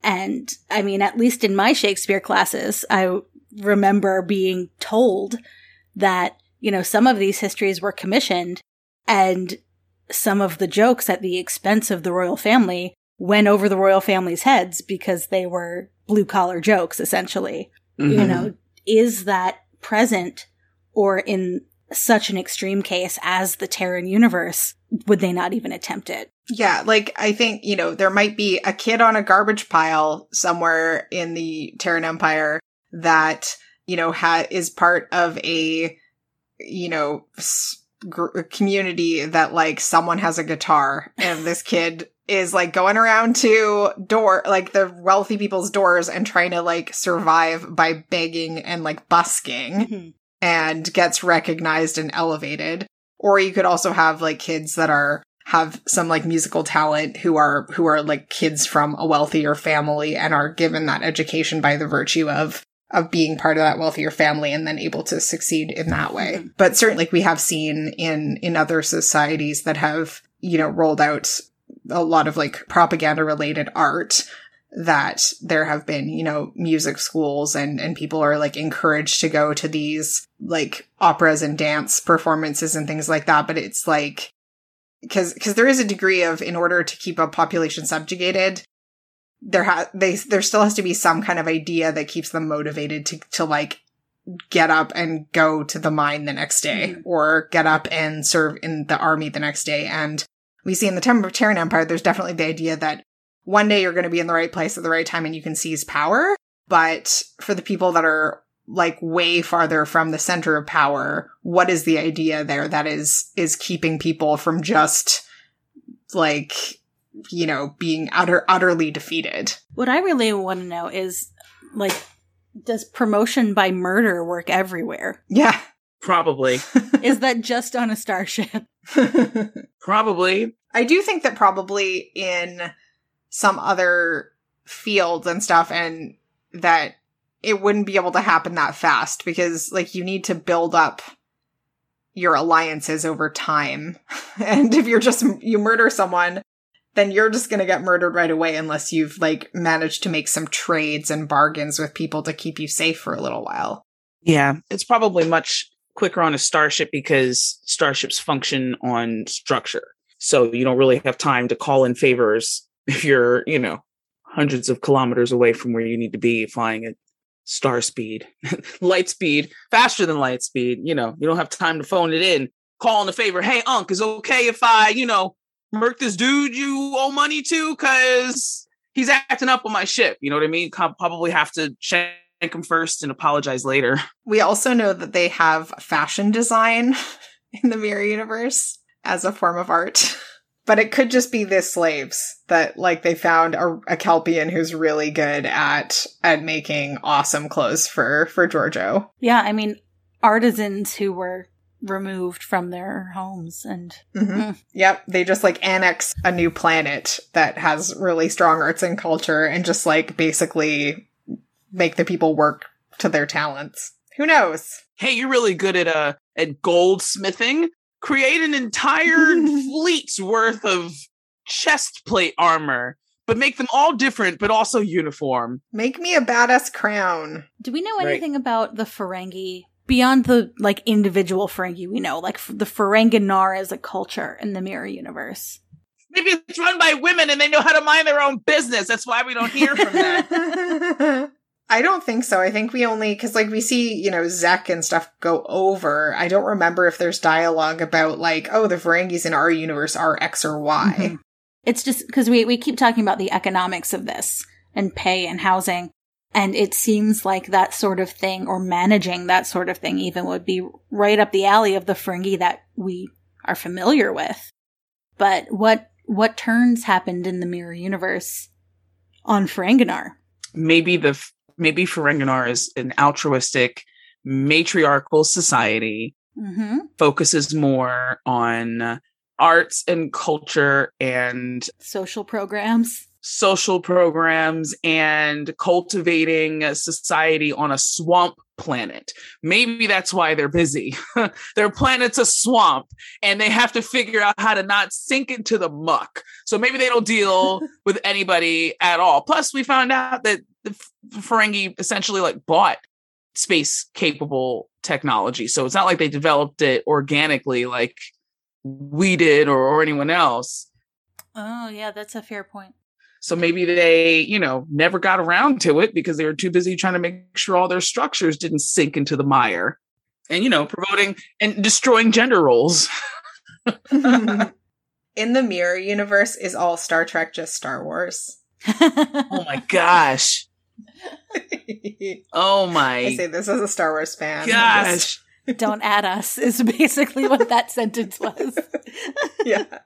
And I mean, at least in my Shakespeare classes, I remember being told that, you know, some of these histories were commissioned and some of the jokes at the expense of the royal family went over the royal family's heads because they were blue collar jokes, essentially you Mhm. know, is that present or in such an extreme case as the Terran universe, would they not even attempt it? Yeah, like I think, you know, there might be a kid on a garbage pile somewhere in the Terran Empire that, you know, ha- is part of a, you know, s- gr- community that like someone has a guitar and this kid is like going around to door, like the wealthy people's doors and trying to like survive by begging and like busking mm-hmm. and gets recognized and elevated. Or you could also have like kids that are have some like musical talent who are who are like kids from a wealthier family and are given that education by the virtue of of being part of that wealthier family and then able to succeed in that way. Mhm. But certainly we have seen in in other societies that have, you know, rolled out a lot of like propaganda related art that there have been, you know, music schools and, and people are like encouraged to go to these like operas and dance performances and things like that. But it's like, cause, cause there is a degree of, in order to keep a population subjugated, there ha, they, there still has to be some kind of idea that keeps them motivated to, to like get up and go to the mine the next day Mhm. or get up and serve in the army the next day. And we see in the Tem- Terran Empire, there's definitely the idea that one day you're going to be in the right place at the right time and you can seize power. But for the people that are like way farther from the center of power, what is the idea there that is, is keeping people from just like, you know, being utter, utterly defeated? What I really want to know is like, does promotion by murder work everywhere? Yeah. Probably. Is that just on a starship? Probably. I do think that probably in some other fields and stuff and that it wouldn't be able to happen that fast because like you need to build up your alliances over time. And if you're just you murder someone, then you're just going to get murdered right away unless you've like managed to make some trades and bargains with people to keep you safe for a little while. Yeah, it's probably much quicker on a starship because starships function on structure. So you don't really have time to call in favors if you're, you know, hundreds of kilometers away from where you need to be flying at star speed, light speed, faster than light speed. You know, you don't have time to phone it in, call in a favor. Hey, Unc, is okay if I, you know, murk this dude you owe money to? Cause he's acting up on my ship. You know what I mean? Probably have to shank him first and apologize later. We also know that they have fashion design in the Mirror Universe as a form of art. But it could just be the slaves that like they found a, a Kelpian who's really good at at making awesome clothes for for Georgiou. Yeah, I mean, artisans who were removed from their homes and Mhm. Mm. Yep, they just like annex a new planet that has really strong arts and culture and just like basically make the people work to their talents. Who knows? hey, you're really good at uh at goldsmithing. Create an entire fleet's worth of chest plate armor, but make them all different, but also uniform. Make me a badass crown. do we know Right. anything about the Ferengi beyond the like individual Ferengi we know like f- the Ferenginar as a culture in the mirror universe Maybe it's run by women and they know how to mind their own business. That's why we don't hear from them. I don't think so. I think we only because like we see you know Zek and stuff go over. I don't remember if there's dialogue about like oh the Ferengis in our universe are X or Y. Mhm. It's just because we, we keep talking about the economics of this and pay and housing. And it seems like that sort of thing or managing that sort of thing even would be right up the alley of the Ferengi that we are familiar with. But what, what turns happened in the mirror universe on Ferenginar? maybe the f- maybe Ferenginar is an altruistic matriarchal society Mm-hmm. focuses more on arts and culture and Social programs. Social programs and cultivating a society on a swamp planet. Maybe that's why they're busy. Their planet's a swamp and they have to figure out how to not sink into the muck. So maybe they don't deal with anybody at all. Plus, we found out that the Ferengi essentially like bought space capable technology. So it's not like they developed it organically like we did or, or anyone else. Oh, yeah, that's a fair point. So maybe they, you know, never got around to it because they were too busy trying to make sure all their structures didn't sink into the mire. And, you know, promoting and destroying gender roles. in the mirror universe, is all Star Trek just Star Wars? Oh my gosh. Oh my. I say this as a Star Wars fan. gosh. Don't add us is basically what that sentence was. yeah.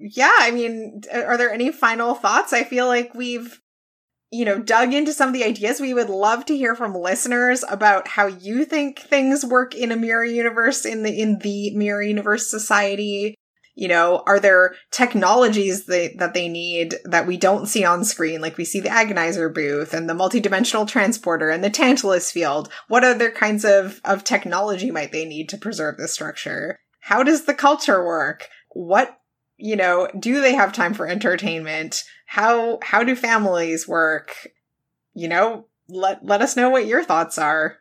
Yeah, I mean, uh, are there any final thoughts? I feel like we've, you know, dug into some of the ideas. We would love to hear from listeners about how you think things work in a mirror universe in the in the mirror universe society. You know, are there technologies that, that they need that we don't see on screen? Like we see the agonizer booth and the multidimensional transporter and the Tantalus field. What other kinds of, of technology might they need to preserve this structure? How does the culture work? What, you know, do they have time for entertainment? How, how do families work? You know, let, let us know what your thoughts are.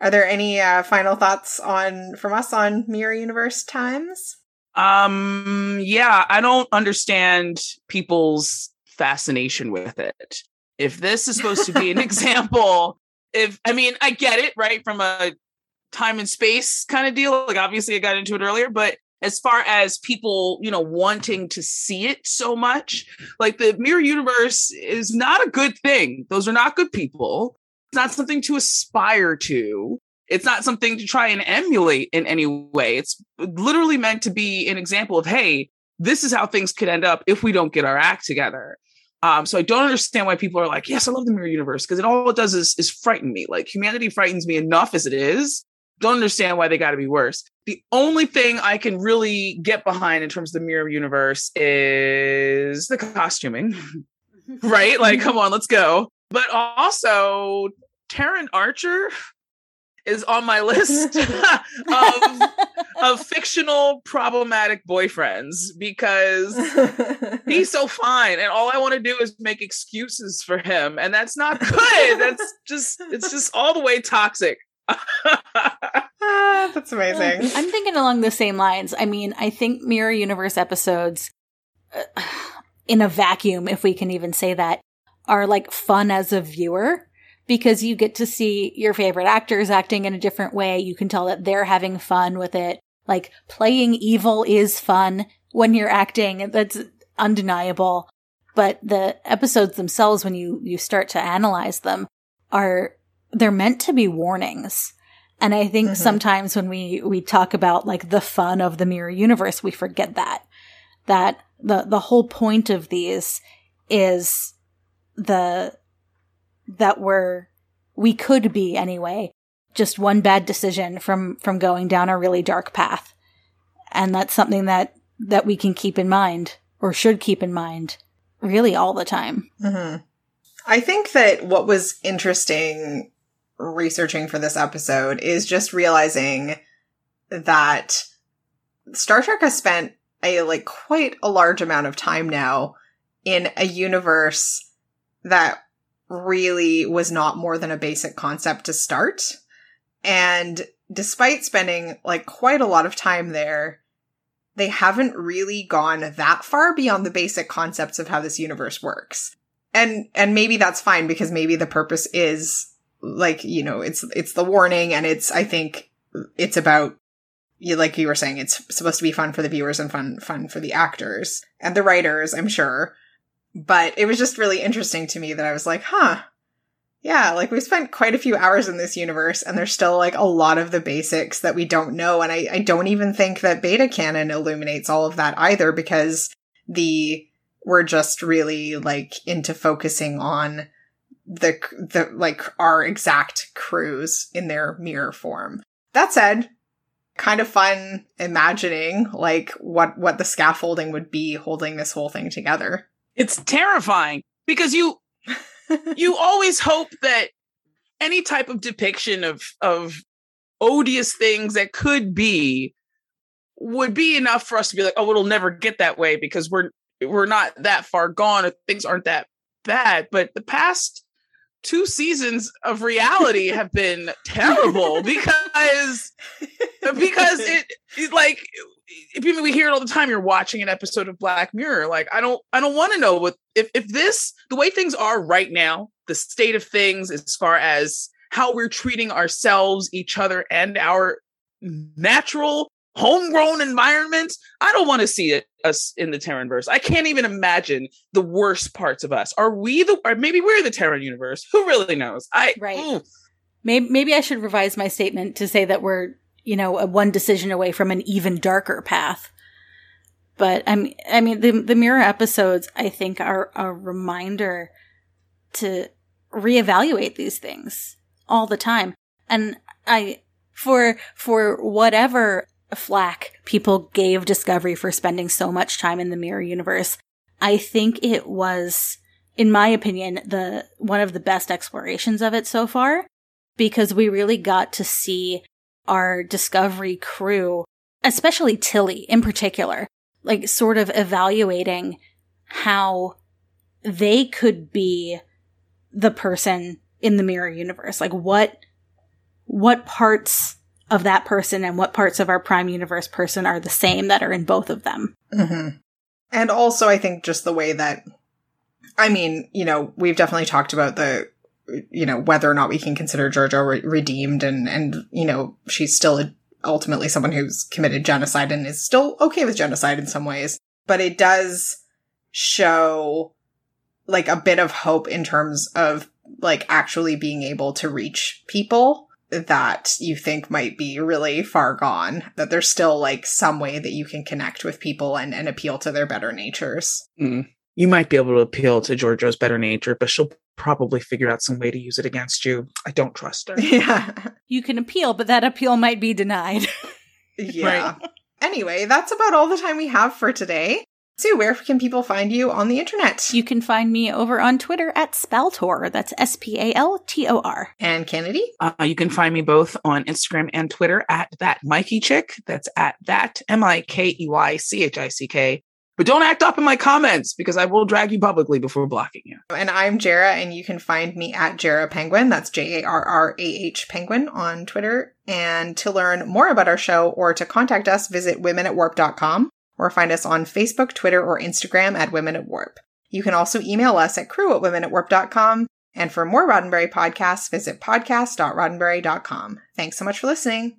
Are there any uh, final thoughts on from us on Mirror Universe times? Um, yeah, I don't understand people's fascination with it. If this is supposed to be an example, if I mean, I get it, right? From a time and space kind of deal. Like obviously I got into it earlier, but as far as people, you know, wanting to see it so much, like the mirror universe is not a good thing. Those are not good people. It's not something to aspire to. It's not something to try and emulate in any way. It's literally meant to be an example of, hey, this is how things could end up if we don't get our act together. Um, so I don't understand why people are like, yes, I love the mirror universe because it all it does is is frighten me. Like humanity frightens me enough as it is. Don't understand why they got to be worse. The only thing I can really get behind in terms of the mirror universe is the costuming, right? Like, come on, let's go. But also, Terran Archer is on my list of of fictional problematic boyfriends because he's so fine and all i want to do is make excuses for him and that's not good that's just it's just all the way toxic that's amazing. I'm thinking along the same lines. I mean, I think Mirror Universe episodes, uh, in a vacuum, if we can even say that, are like fun as a viewer because you get to see your favorite actors acting in a different way. You can tell that they're having fun with it. Like playing evil is fun when you're acting. That's undeniable. But the episodes themselves, when you, you start to analyze them, are, they're meant to be warnings. And I think Mhm. sometimes when we, we talk about like the fun of the mirror universe, we forget that, that the, the whole point of these is the, that we're, we could be anyway, just one bad decision from from going down a really dark path. And that's something that that we can keep in mind or should keep in mind really all the time. Mm-hmm. I think that what was interesting researching for this episode is just realizing that Star Trek has spent a like quite a large amount of time now in a universe that really was not more than a basic concept to start. And despite spending like quite a lot of time there, they haven't really gone that far beyond the basic concepts of how this universe works. And and maybe that's fine because maybe the purpose is like, you know, it's it's the warning and it's I think it's about you like you were saying it's supposed to be fun for the viewers and fun fun for the actors and the writers, I'm sure. But it was just really interesting to me that I was like, "Huh, yeah, like we spent quite a few hours in this universe, and there's still like a lot of the basics that we don't know. And I, I don't even think that beta canon illuminates all of that either, because the we're just really like into focusing on the the like our exact crews in their mirror form. That said, kind of fun imagining like what what the scaffolding would be holding this whole thing together. It's terrifying because you you always hope that any type of depiction of of odious things that could be would be enough for us to be like, oh, it'll never get that way because we're we're not that far gone or things aren't that bad. But the past two seasons of reality have been terrible because because it, it like we hear it all the time you're watching an episode of black mirror. Like i don't i don't want to know what if if this the way things are right now the state of things as far as how we're treating ourselves each other and our natural homegrown environments. i don't want to see it us in the terranverse i can't even imagine the worst parts of us are we the or maybe we're the terran universe who really knows i right mm. maybe, maybe i should revise my statement to say that we're you know, a one decision away from an even darker path. But I'm, I mean, the, the mirror episodes, I think, are a reminder to reevaluate these things all the time. And I, for, for whatever flack people gave Discovery for spending so much time in the mirror universe, I think it was, in my opinion, the, one of the best explorations of it so far because we really got to see our Discovery crew, especially Tilly in particular, like sort of evaluating how they could be the person in the mirror universe. Like what, what parts of that person and what parts of our prime universe person are the same that are in both of them. Mm-hmm. And also, I think just the way that, I mean, you know, we've definitely talked about the you know, whether or not we can consider Georgiou re- redeemed and, and, you know, she's still a, ultimately someone who's committed genocide and is still okay with genocide in some ways. But it does show like a bit of hope in terms of like actually being able to reach people that you think might be really far gone, that there's still like some way that you can connect with people and, and appeal to their better natures. Mm. You might be able to appeal to Georgiou's better nature, but she'll probably figure out some way to use it against you. I don't trust her. Yeah. You can appeal, but that appeal might be denied. yeah. Right. Anyway, that's about all the time we have for today. Sue, where can people find you on the internet? You can find me over on Twitter at Spaltor. That's S P A L T O R. And Kennedy? Uh, you can find me both on Instagram and Twitter at that Mikey Chick. That's at that M I K E Y C H I C K. But don't act up in my comments because I will drag you publicly before blocking you. And I'm Jarrah, and you can find me at Jarrah Penguin. That's J A R R A H Penguin on Twitter. And to learn more about our show or to contact us, visit womenatwarp.com or find us on Facebook, Twitter, or Instagram at Women at Warp. You can also email us at crew at womenatwarp.com. And for more Roddenberry podcasts, visit podcast.roddenberry.com. Thanks so much for listening.